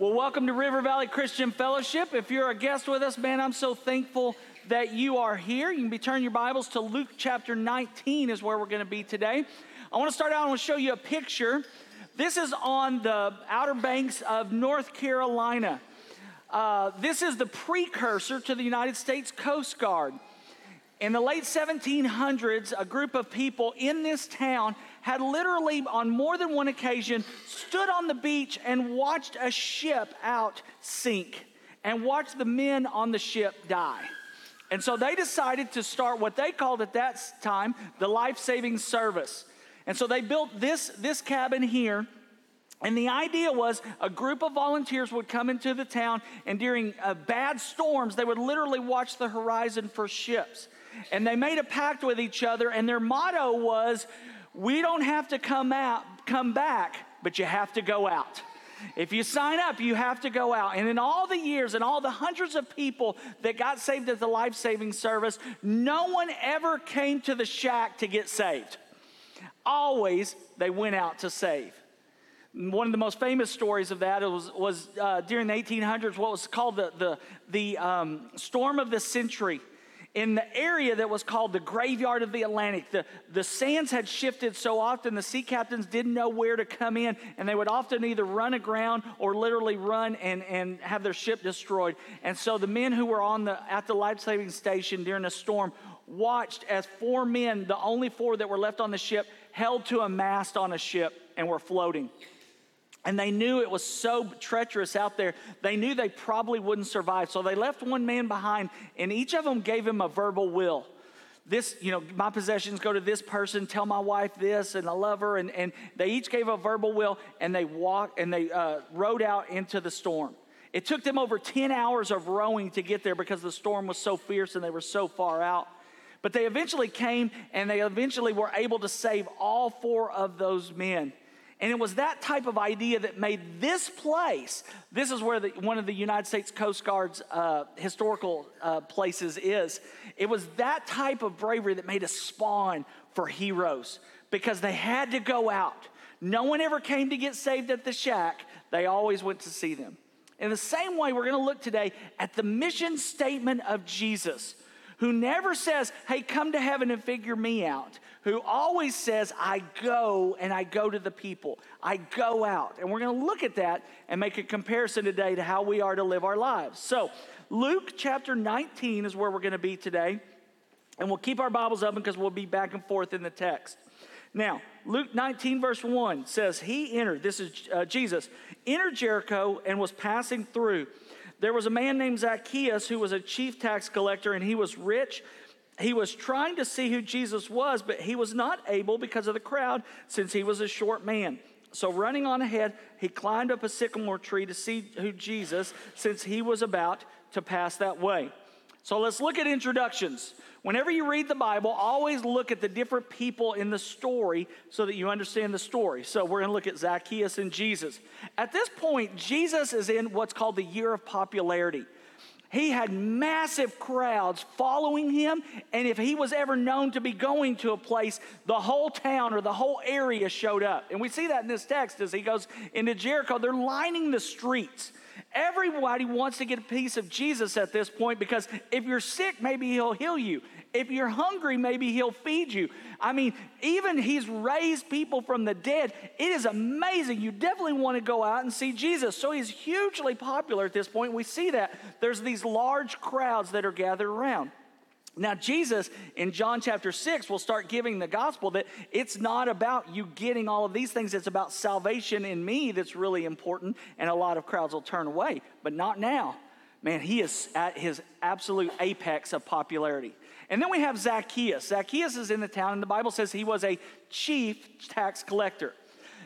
Well, welcome to River Valley Christian Fellowship. If you're a guest with us, man, I'm so thankful that you are here. You can be turning your Bibles to Luke chapter 19 is where we're going to be today. I want to start out and show you a picture. This is on the outer banks of North Carolina. Uh, this is the precursor to the United States Coast Guard. In the late 1700s, a group of people in this town had literally, on more than one occasion, stood on the beach and watched a ship out sink and watched the men on the ship die. And so they decided to start what they called at that time the life saving service. And so they built this, this cabin here. And the idea was a group of volunteers would come into the town, and during uh, bad storms, they would literally watch the horizon for ships. And they made a pact with each other, and their motto was we don't have to come out, come back, but you have to go out. If you sign up, you have to go out. And in all the years and all the hundreds of people that got saved at the life saving service, no one ever came to the shack to get saved. Always they went out to save. One of the most famous stories of that was, was uh, during the 1800s, what was called the, the, the um, storm of the century in the area that was called the graveyard of the Atlantic. The, the sands had shifted so often, the sea captains didn't know where to come in, and they would often either run aground or literally run and, and have their ship destroyed. And so the men who were on the, at the life saving station during a storm watched as four men, the only four that were left on the ship, held to a mast on a ship and were floating. And they knew it was so treacherous out there, they knew they probably wouldn't survive. So they left one man behind, and each of them gave him a verbal will. This, you know, my possessions go to this person, tell my wife this, and I love her. And, and they each gave a verbal will, and they walked and they uh, rowed out into the storm. It took them over 10 hours of rowing to get there because the storm was so fierce and they were so far out. But they eventually came and they eventually were able to save all four of those men. And it was that type of idea that made this place, this is where the, one of the United States Coast Guard's uh, historical uh, places is. It was that type of bravery that made a spawn for heroes because they had to go out. No one ever came to get saved at the shack, they always went to see them. In the same way, we're going to look today at the mission statement of Jesus, who never says, Hey, come to heaven and figure me out who always says, I go and I go to the people. I go out. And we're going to look at that and make a comparison today to how we are to live our lives. So, Luke chapter 19 is where we're going to be today. And we'll keep our Bibles open because we'll be back and forth in the text. Now, Luke 19, verse 1 says, He entered, this is uh, Jesus, entered Jericho and was passing through. There was a man named Zacchaeus who was a chief tax collector, and he was rich he was trying to see who Jesus was, but he was not able because of the crowd, since he was a short man. So, running on ahead, he climbed up a sycamore tree to see who Jesus, since he was about to pass that way. So, let's look at introductions. Whenever you read the Bible, always look at the different people in the story so that you understand the story. So, we're going to look at Zacchaeus and Jesus. At this point, Jesus is in what's called the year of popularity. He had massive crowds following him, and if he was ever known to be going to a place, the whole town or the whole area showed up. And we see that in this text as he goes into Jericho. They're lining the streets. Everybody wants to get a piece of Jesus at this point because if you're sick, maybe he'll heal you. If you're hungry, maybe he'll feed you. I mean, even he's raised people from the dead. It is amazing. You definitely want to go out and see Jesus. So he's hugely popular at this point. We see that. There's these large crowds that are gathered around. Now, Jesus in John chapter 6 will start giving the gospel that it's not about you getting all of these things. It's about salvation in me that's really important, and a lot of crowds will turn away, but not now. Man, he is at his absolute apex of popularity. And then we have Zacchaeus. Zacchaeus is in the town, and the Bible says he was a chief tax collector.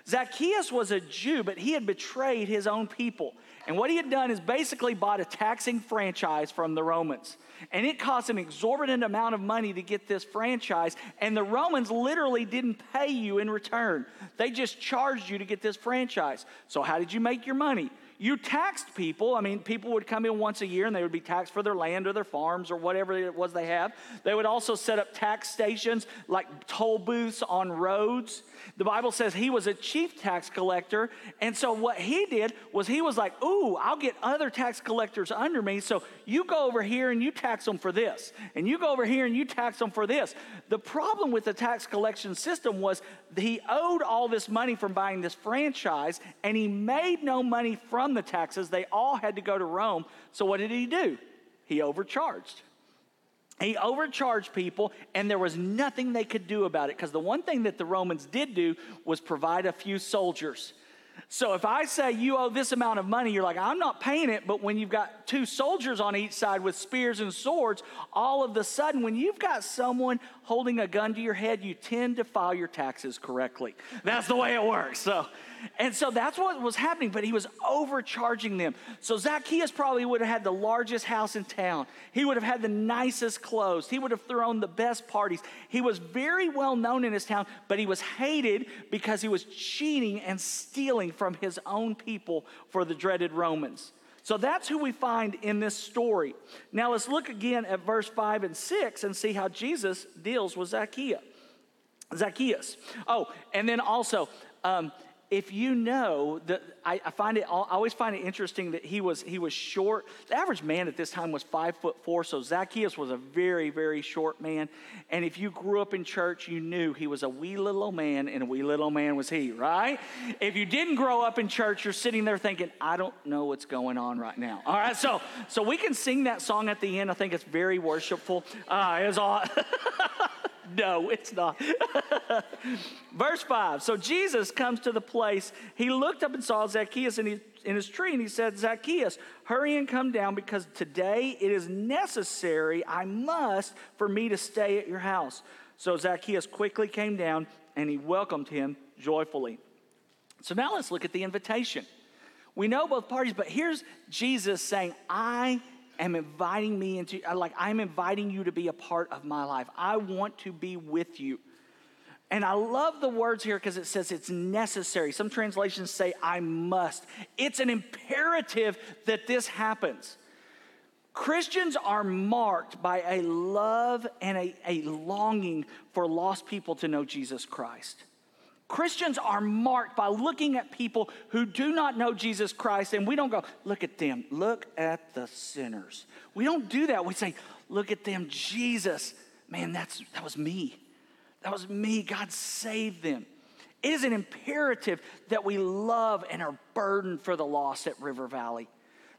Zacchaeus was a Jew, but he had betrayed his own people. And what he had done is basically bought a taxing franchise from the Romans. And it cost an exorbitant amount of money to get this franchise. And the Romans literally didn't pay you in return, they just charged you to get this franchise. So, how did you make your money? You taxed people. I mean, people would come in once a year and they would be taxed for their land or their farms or whatever it was they have. They would also set up tax stations like toll booths on roads. The Bible says he was a chief tax collector. And so what he did was he was like, Ooh, I'll get other tax collectors under me. So you go over here and you tax them for this. And you go over here and you tax them for this. The problem with the tax collection system was he owed all this money from buying this franchise and he made no money from the taxes. They all had to go to Rome. So what did he do? He overcharged. He overcharged people, and there was nothing they could do about it because the one thing that the Romans did do was provide a few soldiers. So if I say you owe this amount of money, you're like, I'm not paying it. But when you've got two soldiers on each side with spears and swords, all of the sudden, when you've got someone holding a gun to your head, you tend to file your taxes correctly. That's the way it works. So and so that's what was happening, but he was overcharging them. So Zacchaeus probably would have had the largest house in town. He would have had the nicest clothes. He would have thrown the best parties. He was very well known in his town, but he was hated because he was cheating and stealing from his own people for the dreaded Romans. So that's who we find in this story. Now let's look again at verse 5 and 6 and see how Jesus deals with Zacchaeus. Zacchaeus. Oh, and then also, um, if you know that I, I, find it I always find it interesting that he was he was short. The average man at this time was five foot four, so Zacchaeus was a very, very short man. And if you grew up in church, you knew he was a wee little man, and a wee little man was he, right? If you didn't grow up in church, you're sitting there thinking, I don't know what's going on right now. All right, so so we can sing that song at the end. I think it's very worshipful. Uh, it's all no, it's not. Verse 5. So Jesus comes to the place. He looked up and saw Zacchaeus in his, in his tree, and he said, Zacchaeus, hurry and come down because today it is necessary, I must, for me to stay at your house. So Zacchaeus quickly came down and he welcomed him joyfully. So now let's look at the invitation. We know both parties, but here's Jesus saying, I am inviting me into, uh, like, I'm inviting you to be a part of my life. I want to be with you. And I love the words here because it says it's necessary. Some translations say, I must. It's an imperative that this happens. Christians are marked by a love and a, a longing for lost people to know Jesus Christ. Christians are marked by looking at people who do not know Jesus Christ, and we don't go, look at them, look at the sinners. We don't do that. We say, look at them, Jesus. Man, that's, that was me. That was me. God saved them. It is an imperative that we love and are burdened for the lost at River Valley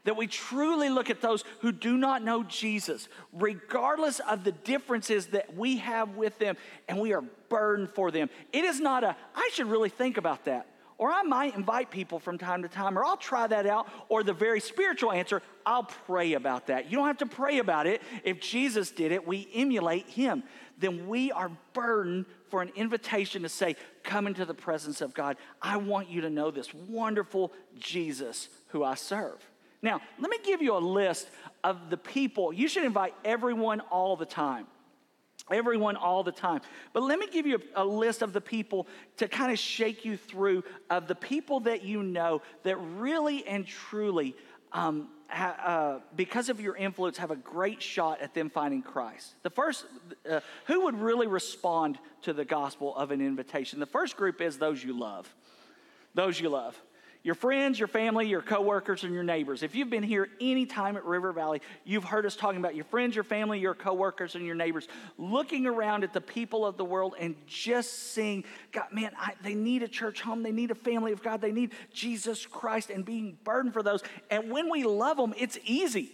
that we truly look at those who do not know Jesus, regardless of the differences that we have with them, and we are burdened for them. It is not a, I should really think about that. Or I might invite people from time to time, or I'll try that out. Or the very spiritual answer, I'll pray about that. You don't have to pray about it. If Jesus did it, we emulate him. Then we are burdened for an invitation to say, Come into the presence of God. I want you to know this wonderful Jesus who I serve. Now, let me give you a list of the people. You should invite everyone all the time. Everyone all the time. But let me give you a, a list of the people to kind of shake you through of the people that you know that really and truly, um, ha, uh, because of your influence, have a great shot at them finding Christ. The first, uh, who would really respond to the gospel of an invitation? The first group is those you love. Those you love your friends, your family, your coworkers, and your neighbors. If you've been here any time at River Valley, you've heard us talking about your friends, your family, your coworkers, and your neighbors, looking around at the people of the world and just seeing, God, man, I, they need a church home, they need a family of God, they need Jesus Christ, and being burdened for those. And when we love them, it's easy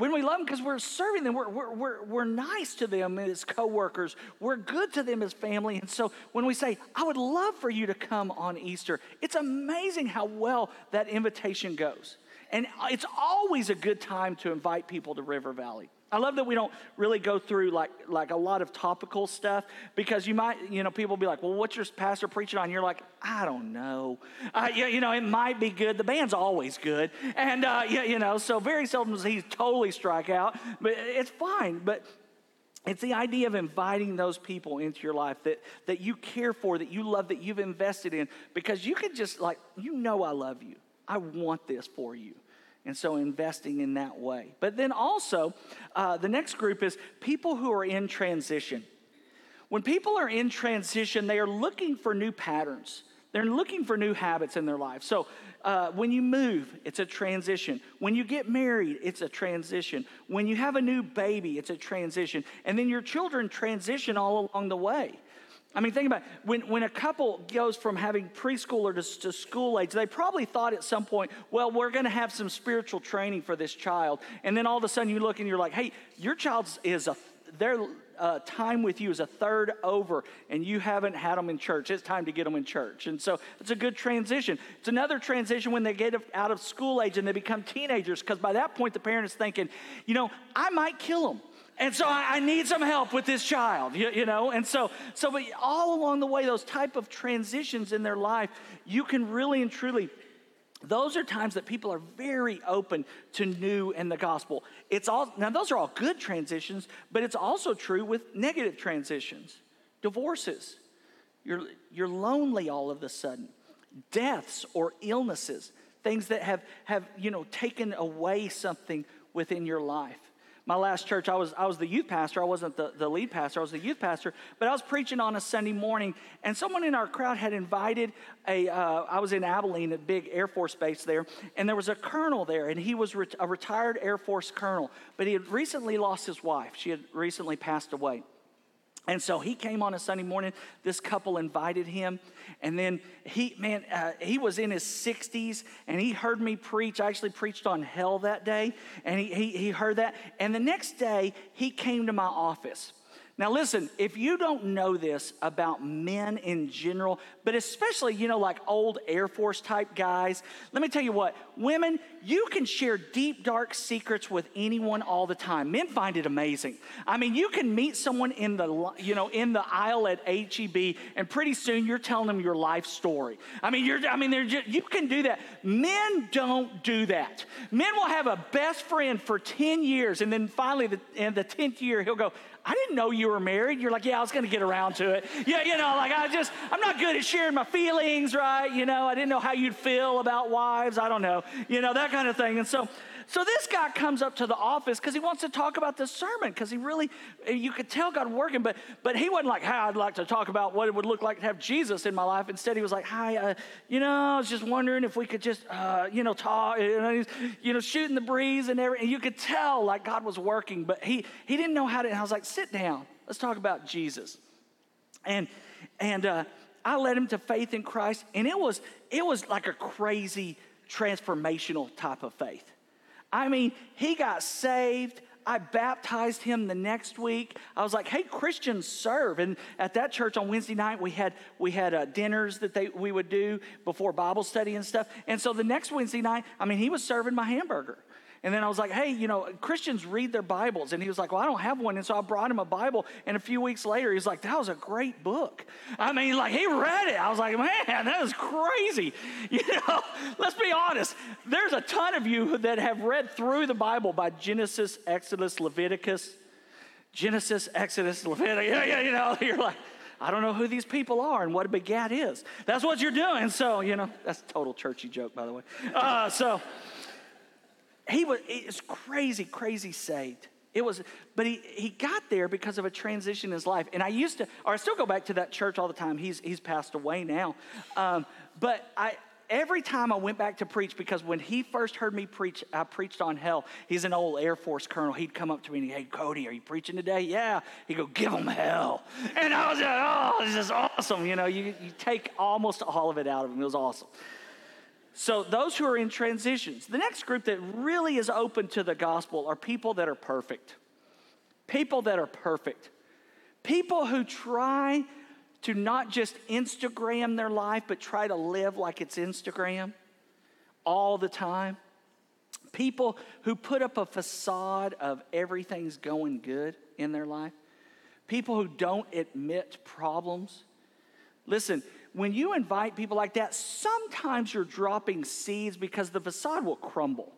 when we love them because we're serving them, we're, we're, we're, we're nice to them as coworkers, we're good to them as family. And so when we say, I would love for you to come on Easter, it's amazing how well that invitation goes. and it's always a good time to invite people to River Valley. I love that we don't really go through like, like a lot of topical stuff because you might, you know, people be like, well, what's your pastor preaching on? You're like, I don't know. Uh, you, you know, it might be good. The band's always good. And, uh, yeah, you know, so very seldom does he totally strike out, but it's fine. But it's the idea of inviting those people into your life that, that you care for, that you love, that you've invested in, because you can just, like, you know, I love you. I want this for you. And so investing in that way. But then also, uh, the next group is people who are in transition. When people are in transition, they are looking for new patterns. They're looking for new habits in their life. So uh, when you move, it's a transition. When you get married, it's a transition. When you have a new baby, it's a transition. And then your children transition all along the way. I mean, think about it. When, when a couple goes from having preschooler to, to school age, they probably thought at some point, well, we're going to have some spiritual training for this child. And then all of a sudden you look and you're like, hey, your child is a, they're uh, time with you is a third over and you haven't had them in church. It's time to get them in church. And so it's a good transition. It's another transition when they get out of school age and they become teenagers because by that point the parent is thinking, you know, I might kill them. And so I, I need some help with this child, you, you know? And so, so but all along the way, those type of transitions in their life, you can really and truly those are times that people are very open to new and the gospel. It's all now those are all good transitions, but it's also true with negative transitions. Divorces. You're you're lonely all of a sudden. Deaths or illnesses, things that have have, you know, taken away something within your life my last church, I was, I was the youth pastor. I wasn't the, the lead pastor, I was the youth pastor. But I was preaching on a Sunday morning, and someone in our crowd had invited a. Uh, I was in Abilene, a big Air Force base there, and there was a colonel there, and he was a retired Air Force colonel, but he had recently lost his wife. She had recently passed away. And so he came on a Sunday morning. This couple invited him. And then he, man, uh, he was in his 60s and he heard me preach. I actually preached on hell that day. And he, he, he heard that. And the next day, he came to my office. Now, listen, if you don't know this about men in general, but especially, you know, like old Air Force type guys, let me tell you what, women, you can share deep, dark secrets with anyone all the time. Men find it amazing. I mean, you can meet someone in the, you know, in the aisle at HEB, and pretty soon you're telling them your life story. I mean, you're, I mean, they're just, you can do that. Men don't do that. Men will have a best friend for 10 years, and then finally, the, in the 10th year, he'll go, I didn't know you were married. You're like, yeah, I was going to get around to it. Yeah, you know, like I just, I'm not good at sharing my feelings, right? You know, I didn't know how you'd feel about wives. I don't know, you know, that kind of thing. And so, so this guy comes up to the office because he wants to talk about this sermon because he really, you could tell God working, but but he wasn't like, "Hi, I'd like to talk about what it would look like to have Jesus in my life." Instead, he was like, "Hi, uh, you know, I was just wondering if we could just, uh, you know, talk." You know, you know, shooting the breeze and everything. And you could tell like God was working, but he he didn't know how to. And I was like, "Sit down. Let's talk about Jesus." And and uh, I led him to faith in Christ, and it was it was like a crazy transformational type of faith. I mean, he got saved. I baptized him the next week. I was like, "Hey, Christians serve." And at that church on Wednesday night, we had we had uh, dinners that they we would do before Bible study and stuff. And so the next Wednesday night, I mean, he was serving my hamburger. And then I was like, hey, you know, Christians read their Bibles. And he was like, well, I don't have one. And so I brought him a Bible. And a few weeks later, he's like, that was a great book. I mean, like, he read it. I was like, man, that is crazy. You know, let's be honest. There's a ton of you that have read through the Bible by Genesis, Exodus, Leviticus. Genesis, Exodus, Leviticus. Yeah, yeah, you know, you're like, I don't know who these people are and what a begat is. That's what you're doing. So, you know, that's a total churchy joke, by the way. Uh, so, he was it's crazy, crazy saved. It was, but he, he got there because of a transition in his life. And I used to, or I still go back to that church all the time. He's, he's passed away now. Um, but I, every time I went back to preach, because when he first heard me preach, I preached on hell. He's an old Air Force colonel. He'd come up to me and, he, hey, Cody, are you preaching today? Yeah. He'd go, give him hell. And I was like, oh, this is awesome. You know, you, you take almost all of it out of him. It was awesome. So, those who are in transitions. The next group that really is open to the gospel are people that are perfect. People that are perfect. People who try to not just Instagram their life, but try to live like it's Instagram all the time. People who put up a facade of everything's going good in their life. People who don't admit problems. Listen, when you invite people like that, sometimes you're dropping seeds because the facade will crumble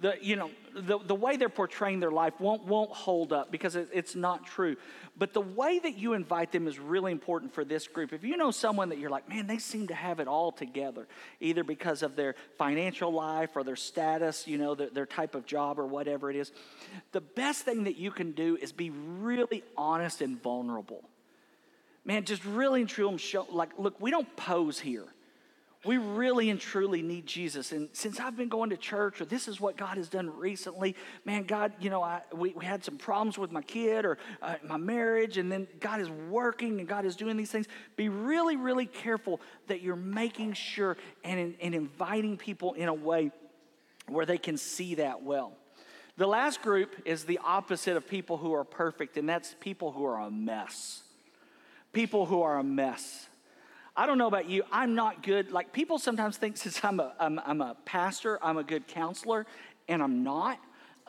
the, you know, the, the way they're portraying their life won't, won't hold up because it, it's not true. But the way that you invite them is really important for this group. If you know someone that you're like, man, they seem to have it all together, either because of their financial life or their status, you know, their, their type of job or whatever it is, the best thing that you can do is be really honest and vulnerable. Man, just really and truly show, like, look, we don't pose here we really and truly need Jesus. And since I've been going to church, or this is what God has done recently, man, God, you know, I, we, we had some problems with my kid or uh, my marriage, and then God is working and God is doing these things. Be really, really careful that you're making sure and, and inviting people in a way where they can see that well. The last group is the opposite of people who are perfect, and that's people who are a mess. People who are a mess. I don't know about you, I'm not good. Like people sometimes think since I'm a, I'm, I'm a pastor, I'm a good counselor, and I'm not.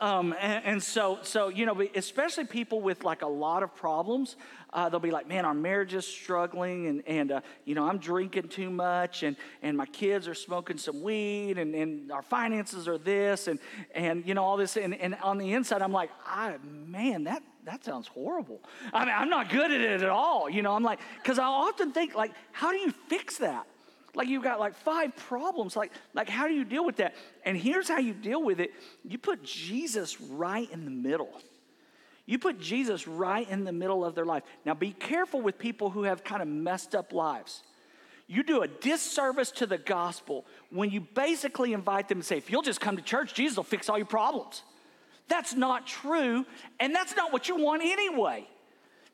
Um, and, and, so, so you know, especially people with like a lot of problems, uh, they'll be like, "Man, our marriage is struggling, and and uh, you know, I'm drinking too much, and and my kids are smoking some weed, and and our finances are this, and and you know all this, and and on the inside, I'm like, I man, that that sounds horrible. I mean, I'm not good at it at all. You know, I'm like, because I often think, like, how do you fix that? Like you've got like five problems. Like, like how do you deal with that? And here's how you deal with it. You put Jesus right in the middle. You put Jesus right in the middle of their life. Now be careful with people who have kind of messed up lives. You do a disservice to the gospel when you basically invite them to say, if you'll just come to church, Jesus will fix all your problems. That's not true, and that's not what you want anyway.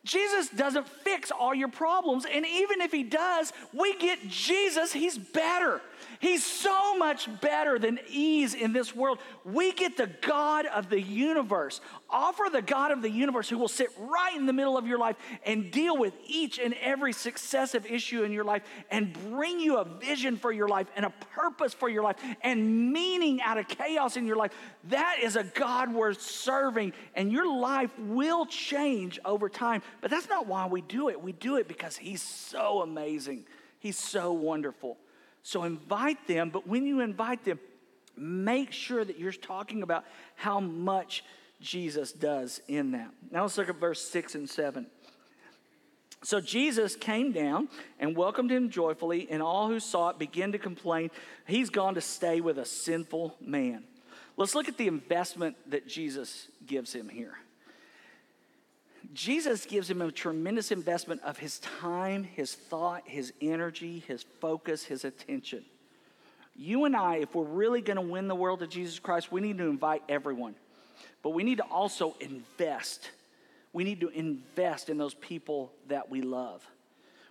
Jesus doesn't fix all your problems. And even if he does, we get Jesus, he's better. He's so much better than ease in this world. We get the God of the universe. Offer the God of the universe who will sit right in the middle of your life and deal with each and every successive issue in your life and bring you a vision for your life and a purpose for your life and meaning out of chaos in your life. That is a God worth serving, and your life will change over time. But that's not why we do it. We do it because He's so amazing, He's so wonderful. So invite them, but when you invite them, make sure that you're talking about how much Jesus does in that. Now let's look at verse 6 and 7. So Jesus came down and welcomed him joyfully, and all who saw it began to complain, He's gone to stay with a sinful man. Let's look at the investment that Jesus gives him here. Jesus gives him a tremendous investment of his time, his thought, his energy, his focus, his attention. You and I, if we're really going to win the world to Jesus Christ, we need to invite everyone. But we need to also invest. We need to invest in those people that we love.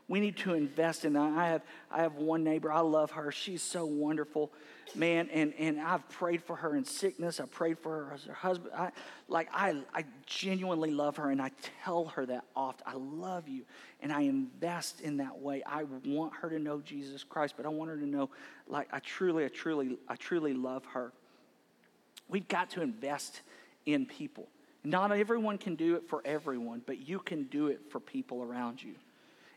We need to invest in that. I have, I have one neighbor, I love her. She's so wonderful man, and, and I've prayed for her in sickness. I prayed for her as her husband. I, like, I, I genuinely love her, and I tell her that often. I love you, and I invest in that way. I want her to know Jesus Christ, but I want her to know, like, I truly, I truly, I truly love her. We've got to invest in people. Not everyone can do it for everyone, but you can do it for people around you.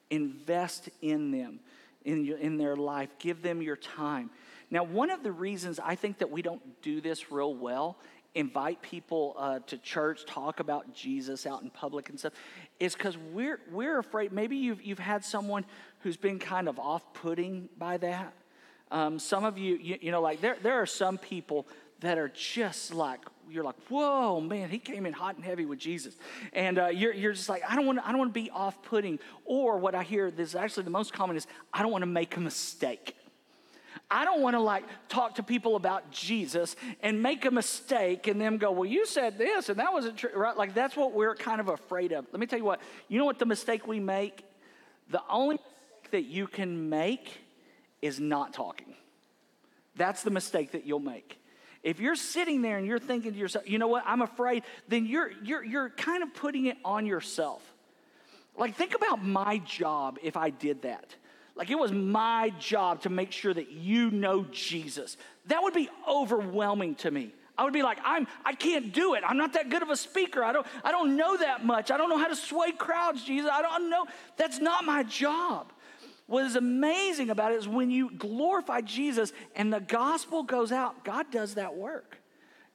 Invest in them, in, in their life. Give them your time. Now, one of the reasons I think that we don't do this real well, invite people uh, to church, talk about Jesus out in public and stuff, is because we're, we're afraid. Maybe you've, you've had someone who's been kind of off putting by that. Um, some of you, you, you know, like there, there are some people that are just like you're like, whoa, man, he came in hot and heavy with Jesus, and uh, you're, you're just like, I don't want, to be off-putting. Or what I hear, this is actually the most common is, I don't want to make a mistake. I don't want to like talk to people about Jesus and make a mistake and them go, well, you said this and that wasn't true, right? Like that's what we're kind of afraid of. Let me tell you what, you know what the mistake we make? The only mistake that you can make is not talking. That's the mistake that you'll make. If you're sitting there and you're thinking to yourself, you know what, I'm afraid, then you're, you're, you're kind of putting it on yourself. Like, think about my job if I did that. Like it was my job to make sure that you know Jesus. That would be overwhelming to me. I would be like, I'm, I can't do it. I'm not that good of a speaker. I don't, I don't know that much. I don't know how to sway crowds, Jesus. I don't know. That's not my job. What is amazing about it is when you glorify Jesus and the gospel goes out, God does that work.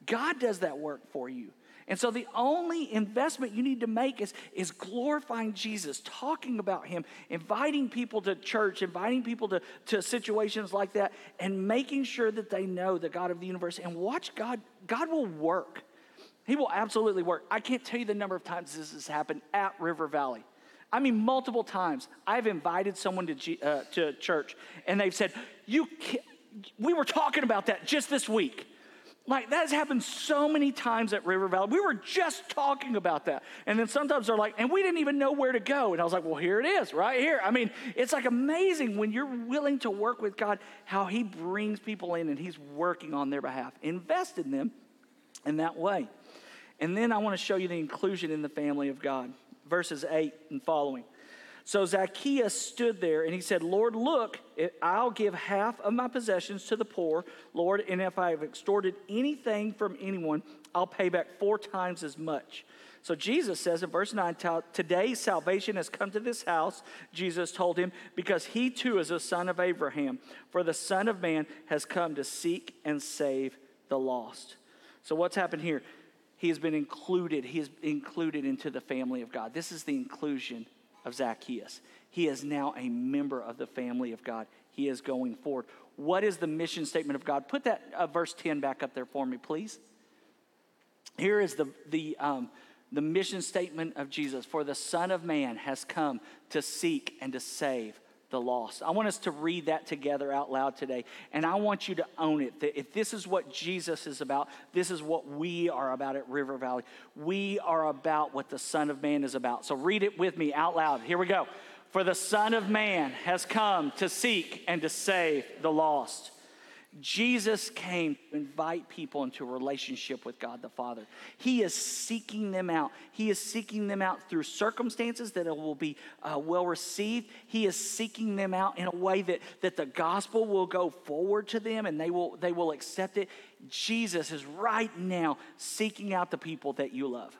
God does that work for you. And so the only investment you need to make is, is glorifying Jesus, talking about him, inviting people to church, inviting people to, to situations like that, and making sure that they know the God of the universe. And watch God, God will work. He will absolutely work. I can't tell you the number of times this has happened at River Valley. I mean, multiple times. I've invited someone to, G, uh, to church, and they've said, "You, we were talking about that just this week." Like that has happened so many times at River Valley. We were just talking about that. And then sometimes they're like, and we didn't even know where to go. And I was like, well, here it is, right here. I mean, it's like amazing when you're willing to work with God, how He brings people in and He's working on their behalf. Invest in them in that way. And then I want to show you the inclusion in the family of God, verses 8 and following. So Zacchaeus stood there and he said, Lord, look, I'll give half of my possessions to the poor, Lord, and if I have extorted anything from anyone, I'll pay back four times as much. So Jesus says in verse 9, Today salvation has come to this house, Jesus told him, because he too is a son of Abraham. For the Son of Man has come to seek and save the lost. So what's happened here? He has been included. He is included into the family of God. This is the inclusion of Zacchaeus. He is now a member of the family of God. He is going forward. What is the mission statement of God? Put that uh, verse 10 back up there for me, please. Here is the, the, um, the mission statement of Jesus For the Son of Man has come to seek and to save the lost. I want us to read that together out loud today. And I want you to own it. That if this is what Jesus is about, this is what we are about at River Valley. We are about what the Son of Man is about. So read it with me out loud. Here we go. For the Son of Man has come to seek and to save the lost. Jesus came to invite people into a relationship with God the Father. He is seeking them out. He is seeking them out through circumstances that will be uh, well received. He is seeking them out in a way that, that the gospel will go forward to them and they will, they will accept it. Jesus is right now seeking out the people that you love.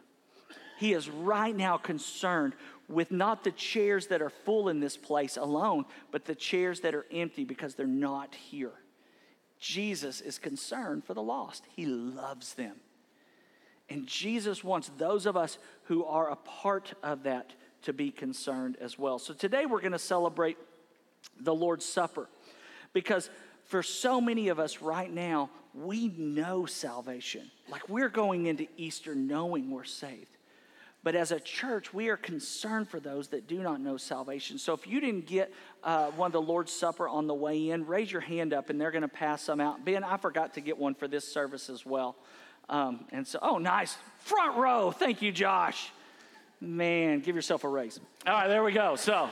He is right now concerned with not the chairs that are full in this place alone, but the chairs that are empty because they're not here. Jesus is concerned for the lost, He loves them. And Jesus wants those of us who are a part of that to be concerned as well. So today we're going to celebrate the Lord's Supper because for so many of us right now, we know salvation. Like we're going into Easter knowing we're saved. But as a church, we are concerned for those that do not know salvation. So if you didn't get uh, one of the Lord's Supper on the way in, raise your hand up and they're going to pass some out. Ben, I forgot to get one for this service as well. Um, and so, oh, nice. Front row. Thank you, Josh. Man, give yourself a raise. All right, there we go. So,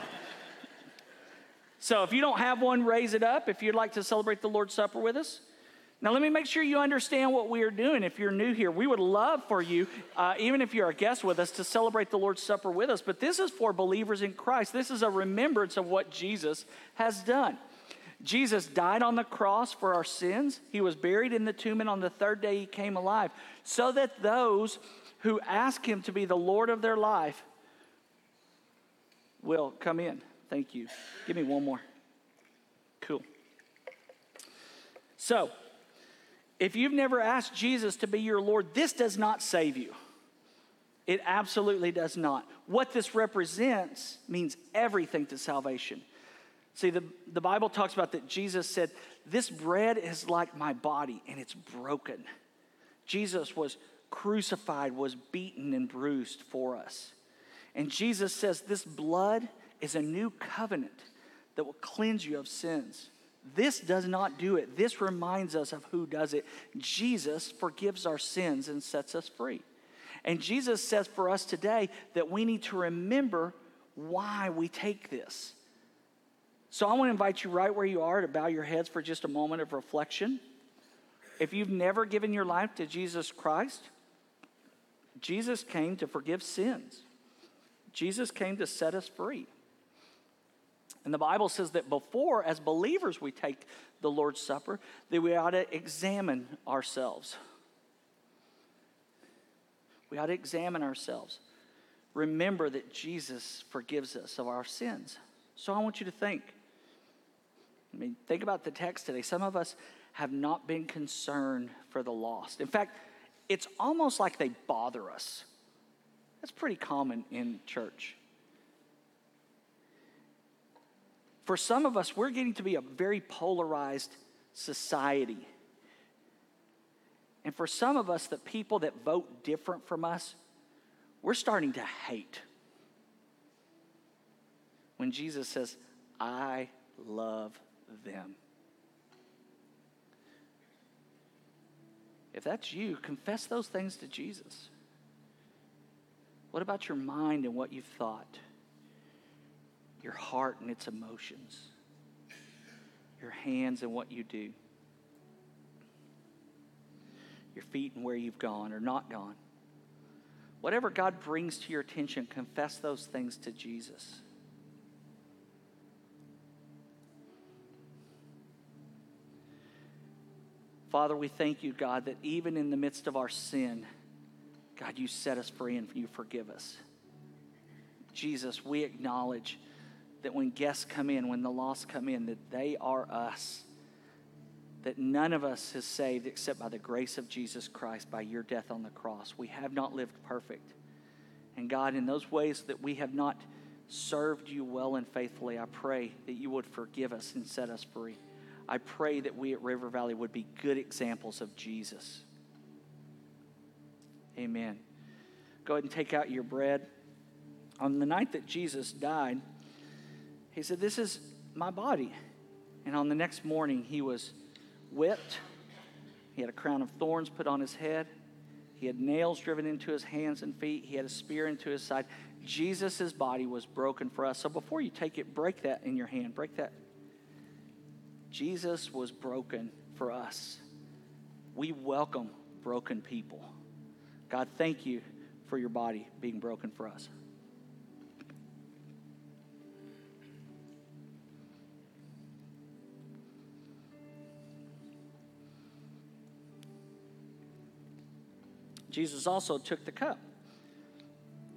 so if you don't have one, raise it up if you'd like to celebrate the Lord's Supper with us. Now, let me make sure you understand what we are doing if you're new here. We would love for you, uh, even if you're a guest with us, to celebrate the Lord's Supper with us. But this is for believers in Christ. This is a remembrance of what Jesus has done. Jesus died on the cross for our sins. He was buried in the tomb, and on the third day, he came alive. So that those who ask him to be the Lord of their life will come in. Thank you. Give me one more. Cool. So, if you've never asked Jesus to be your Lord, this does not save you. It absolutely does not. What this represents means everything to salvation. See, the, the Bible talks about that Jesus said, This bread is like my body, and it's broken. Jesus was crucified, was beaten, and bruised for us. And Jesus says, This blood is a new covenant that will cleanse you of sins. This does not do it. This reminds us of who does it. Jesus forgives our sins and sets us free. And Jesus says for us today that we need to remember why we take this. So I want to invite you right where you are to bow your heads for just a moment of reflection. If you've never given your life to Jesus Christ, Jesus came to forgive sins. Jesus came to set us free. And the Bible says that before, as believers, we take the Lord's Supper, that we ought to examine ourselves. We ought to examine ourselves. Remember that Jesus forgives us of our sins. So I want you to think. I mean, think about the text today. Some of us have not been concerned for the lost. In fact, it's almost like they bother us. That's pretty common in church. For some of us, we're getting to be a very polarized society. And for some of us, the people that vote different from us, we're starting to hate. When Jesus says, I love them. If that's you, confess those things to Jesus. What about your mind and what you've thought? Your heart and its emotions? Your hands and what you do? Your feet and where you've gone or not gone? Whatever God brings to your attention, confess those things to Jesus. Father, we thank you, God, that even in the midst of our sin, God, you set us free and you forgive us. Jesus, we acknowledge that when guests come in, when the lost come in, that they are us. That none of us is saved except by the grace of Jesus Christ, by your death on the cross. We have not lived perfect. And God, in those ways that we have not served you well and faithfully, I pray that you would forgive us and set us free. I pray that we at River Valley would be good examples of Jesus. Amen. Go ahead and take out your bread. On the night that Jesus died, he said, This is my body. And on the next morning, he was whipped. He had a crown of thorns put on his head. He had nails driven into his hands and feet. He had a spear into his side. Jesus' body was broken for us. So before you take it, break that in your hand. Break that Jesus was broken for us. We welcome broken people. God, thank you for your body being broken for us. Jesus also took the cup.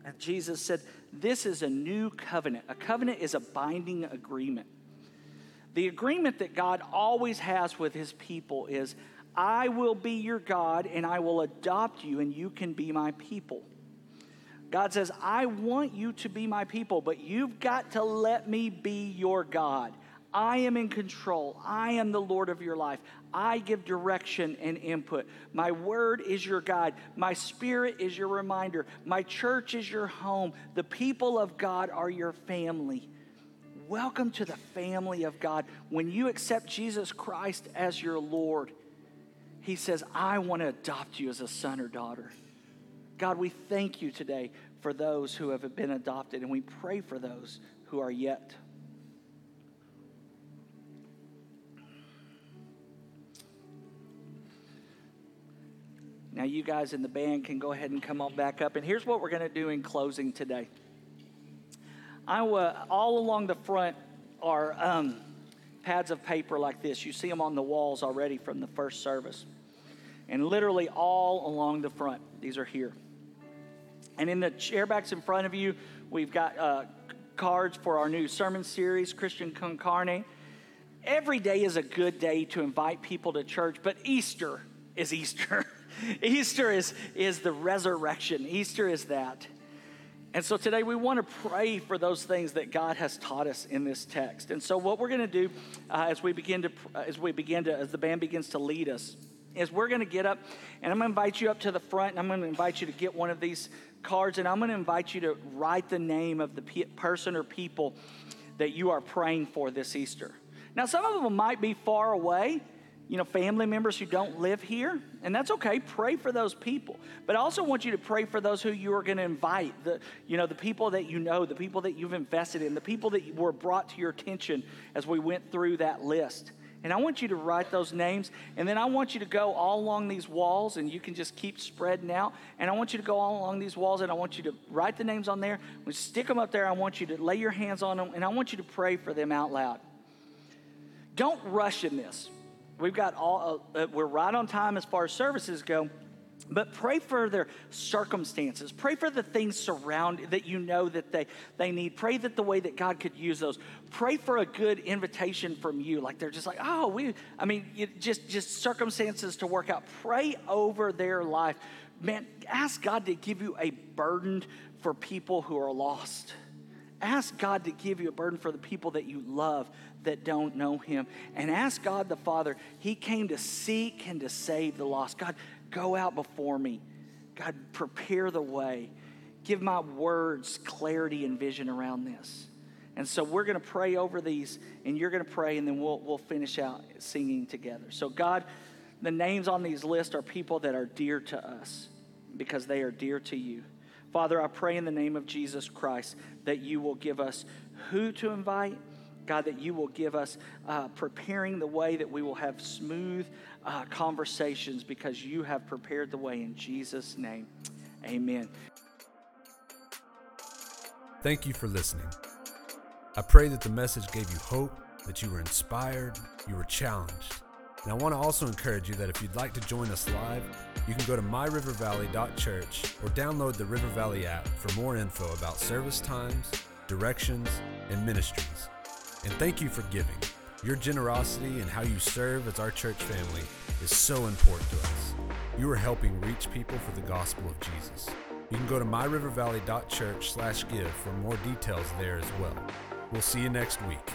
And Jesus said, This is a new covenant. A covenant is a binding agreement. The agreement that God always has with his people is I will be your God and I will adopt you and you can be my people. God says, I want you to be my people, but you've got to let me be your God. I am in control. I am the Lord of your life. I give direction and input. My word is your guide. My spirit is your reminder. My church is your home. The people of God are your family. Welcome to the family of God. When you accept Jesus Christ as your Lord, He says, I want to adopt you as a son or daughter. God, we thank you today for those who have been adopted, and we pray for those who are yet. Now, you guys in the band can go ahead and come on back up. And here's what we're going to do in closing today. I uh, all along the front are um, pads of paper like this. You see them on the walls already from the first service. And literally all along the front, these are here. And in the chairbacks in front of you, we've got uh, cards for our new sermon series, Christian Con Carne. Every day is a good day to invite people to church, but Easter is Easter. Easter is, is the resurrection. Easter is that. And so today we want to pray for those things that God has taught us in this text. And so what we're going to do uh, as we begin to uh, as we begin to as the band begins to lead us is we're going to get up and I'm going to invite you up to the front and I'm going to invite you to get one of these cards and I'm going to invite you to write the name of the pe- person or people that you are praying for this Easter. Now some of them might be far away you know, family members who don't live here, and that's okay. Pray for those people. But I also want you to pray for those who you are going to invite, the, you know, the people that you know, the people that you've invested in, the people that were brought to your attention as we went through that list. And I want you to write those names. And then I want you to go all along these walls, and you can just keep spreading out. And I want you to go all along these walls, and I want you to write the names on there. We stick them up there. I want you to lay your hands on them, and I want you to pray for them out loud. Don't rush in this. We've got all, uh, uh we're right on time as far as services go. But pray for their circumstances. Pray for the things surround that you know that they, they need. Pray that the way that God could use those. Pray for a good invitation from you. Like they're just like, oh, we, I mean, just, just circumstances to work out. Pray over their life. Man, ask God to give you a burden for people who are lost. Ask God to give you a burden for the people that you love that don't know Him. And ask God the Father, He came to seek and to save the lost. God, Go out before me. God, prepare the way. Give my words clarity and vision around this. And so we're going to pray over these, and you're going to pray, and then we'll, we'll finish out singing together. So, God, the names on these lists are people that are dear to us because they are dear to you. Father, I pray in the name of Jesus Christ that you will give us who to invite. God, that you will give us uh, preparing the way that we will have smooth uh, conversations because you have prepared the way in Jesus' name. Amen. Thank you for listening. I pray that the message gave you hope, that you were inspired, you were challenged. And I want to also encourage you that if you'd like to join us live, you can go to myrivervalley.church or download the River Valley app for more info about service times, directions, and ministries. And thank you for giving. Your generosity and how you serve as our church family is so important to us. You are helping reach people for the gospel of Jesus. You can go to myrivervalley.church/give for more details there as well. We'll see you next week.